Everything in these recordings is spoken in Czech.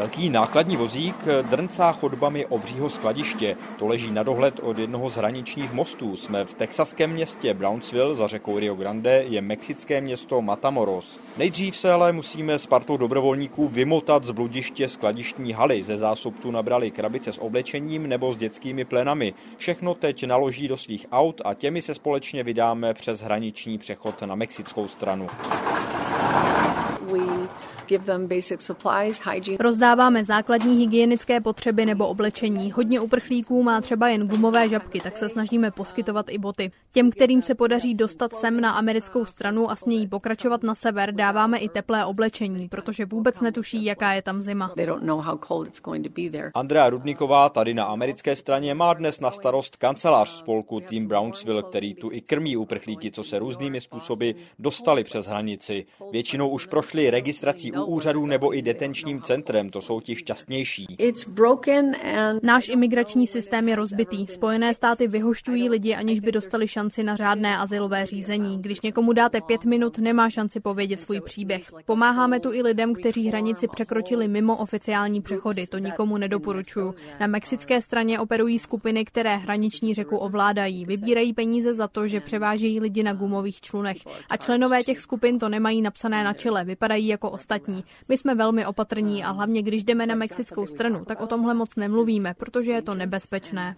Velký nákladní vozík drncá chodbami obřího skladiště. To leží na dohled od jednoho z hraničních mostů. Jsme v texaském městě Brownsville, za řekou Rio Grande je mexické město Matamoros. Nejdřív se ale musíme s partou dobrovolníků vymotat z bludiště skladištní haly. Ze zásob tu nabrali krabice s oblečením nebo s dětskými plenami. Všechno teď naloží do svých aut a těmi se společně vydáme přes hraniční přechod na mexickou stranu. Rozdáváme základní hygienické potřeby nebo oblečení. Hodně uprchlíků má třeba jen gumové žabky, tak se snažíme poskytovat i boty. Těm, kterým se podaří dostat sem na americkou stranu a smějí pokračovat na sever, dáváme i teplé oblečení, protože vůbec netuší, jaká je tam zima. Andrea Rudniková tady na americké straně má dnes na starost kancelář spolku Team Brownsville, který tu i krmí uprchlíky, co se různými způsoby dostali přes hranici. Většinou už prošli registrací u úřadů nebo i detenčním centrem, to jsou ti šťastnější. Náš imigrační systém je rozbitý. Spojené státy vyhošťují lidi, aniž by dostali šanci na řádné asilové řízení. Když někomu dáte pět minut, nemá šanci povědět svůj příběh. Pomáháme tu i lidem, kteří hranici překročili mimo oficiální přechody, to nikomu nedoporučuju. Na mexické straně operují skupiny, které hraniční řeku ovládají. Vybírají peníze za to, že převážejí lidi na gumových člunech. A členové těch skupin to nemají napsané na čele, vypadají jako ostatní. My jsme velmi opatrní a hlavně když jdeme na mexickou stranu, tak o tomhle moc nemluvíme, protože je to nebezpečné.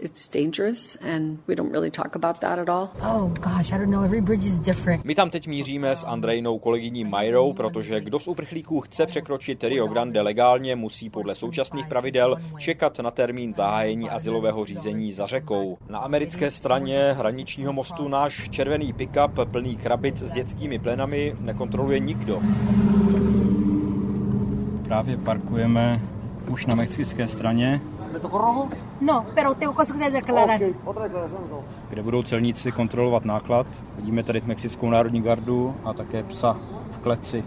My tam teď míříme s Andrejnou kolegyní Majrou, protože kdo z uprchlíků chce překročit Rio Grande legálně, musí podle současných pravidel čekat na termín zahájení asilového řízení za řekou. Na americké straně hraničního mostu náš červený pick-up plný krabic s dětskými plenami nekontroluje nikdo právě parkujeme už na mexické straně. No, pero tengo cosas que declarar. Kde budou celníci kontrolovat náklad. Vidíme tady Mexickou národní gardu a také psa v kleci.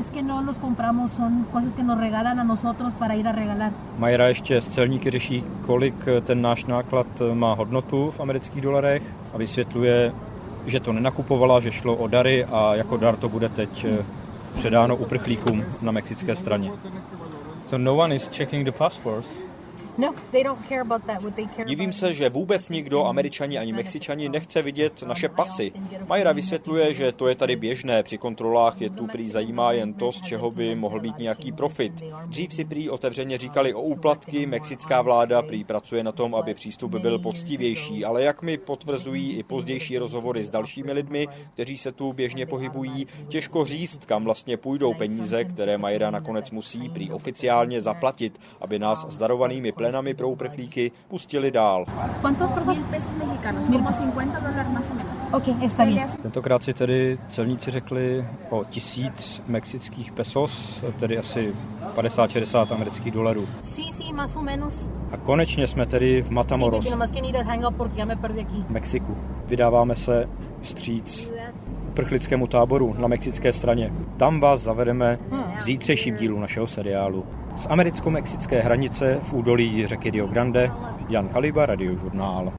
Es que no los compramos, son cosas que nos regalan a nosotros para ir a regalar. Majra ještě s celníky řeší, kolik ten náš náklad má hodnotu v amerických dolarech a vysvětluje, že to nenakupovala, že šlo o dary a jako dar to bude teď předáno uprchlíkům na mexické straně. So no one is checking the passports. Divím se, že vůbec nikdo, američani ani mexičani, nechce vidět naše pasy. Majra vysvětluje, že to je tady běžné. Při kontrolách je tu prý zajímá jen to, z čeho by mohl být nějaký profit. Dřív si prý otevřeně říkali o úplatky, mexická vláda prý pracuje na tom, aby přístup byl poctivější, ale jak mi potvrzují i pozdější rozhovory s dalšími lidmi, kteří se tu běžně pohybují, těžko říct, kam vlastně půjdou peníze, které Majra nakonec musí prý oficiálně zaplatit, aby nás s darovanými plenami pro uprchlíky pustili dál. Tentokrát si tedy celníci řekli o tisíc mexických pesos, tedy asi 50-60 amerických dolarů. A konečně jsme tedy v Matamoros, v Mexiku. Vydáváme se vstříc uprchlickému táboru na mexické straně. Tam vás zavedeme v zítřejším dílu našeho seriálu. Z americko-mexické hranice v údolí řeky Rio Grande Jan Kaliba, Radiožurnál.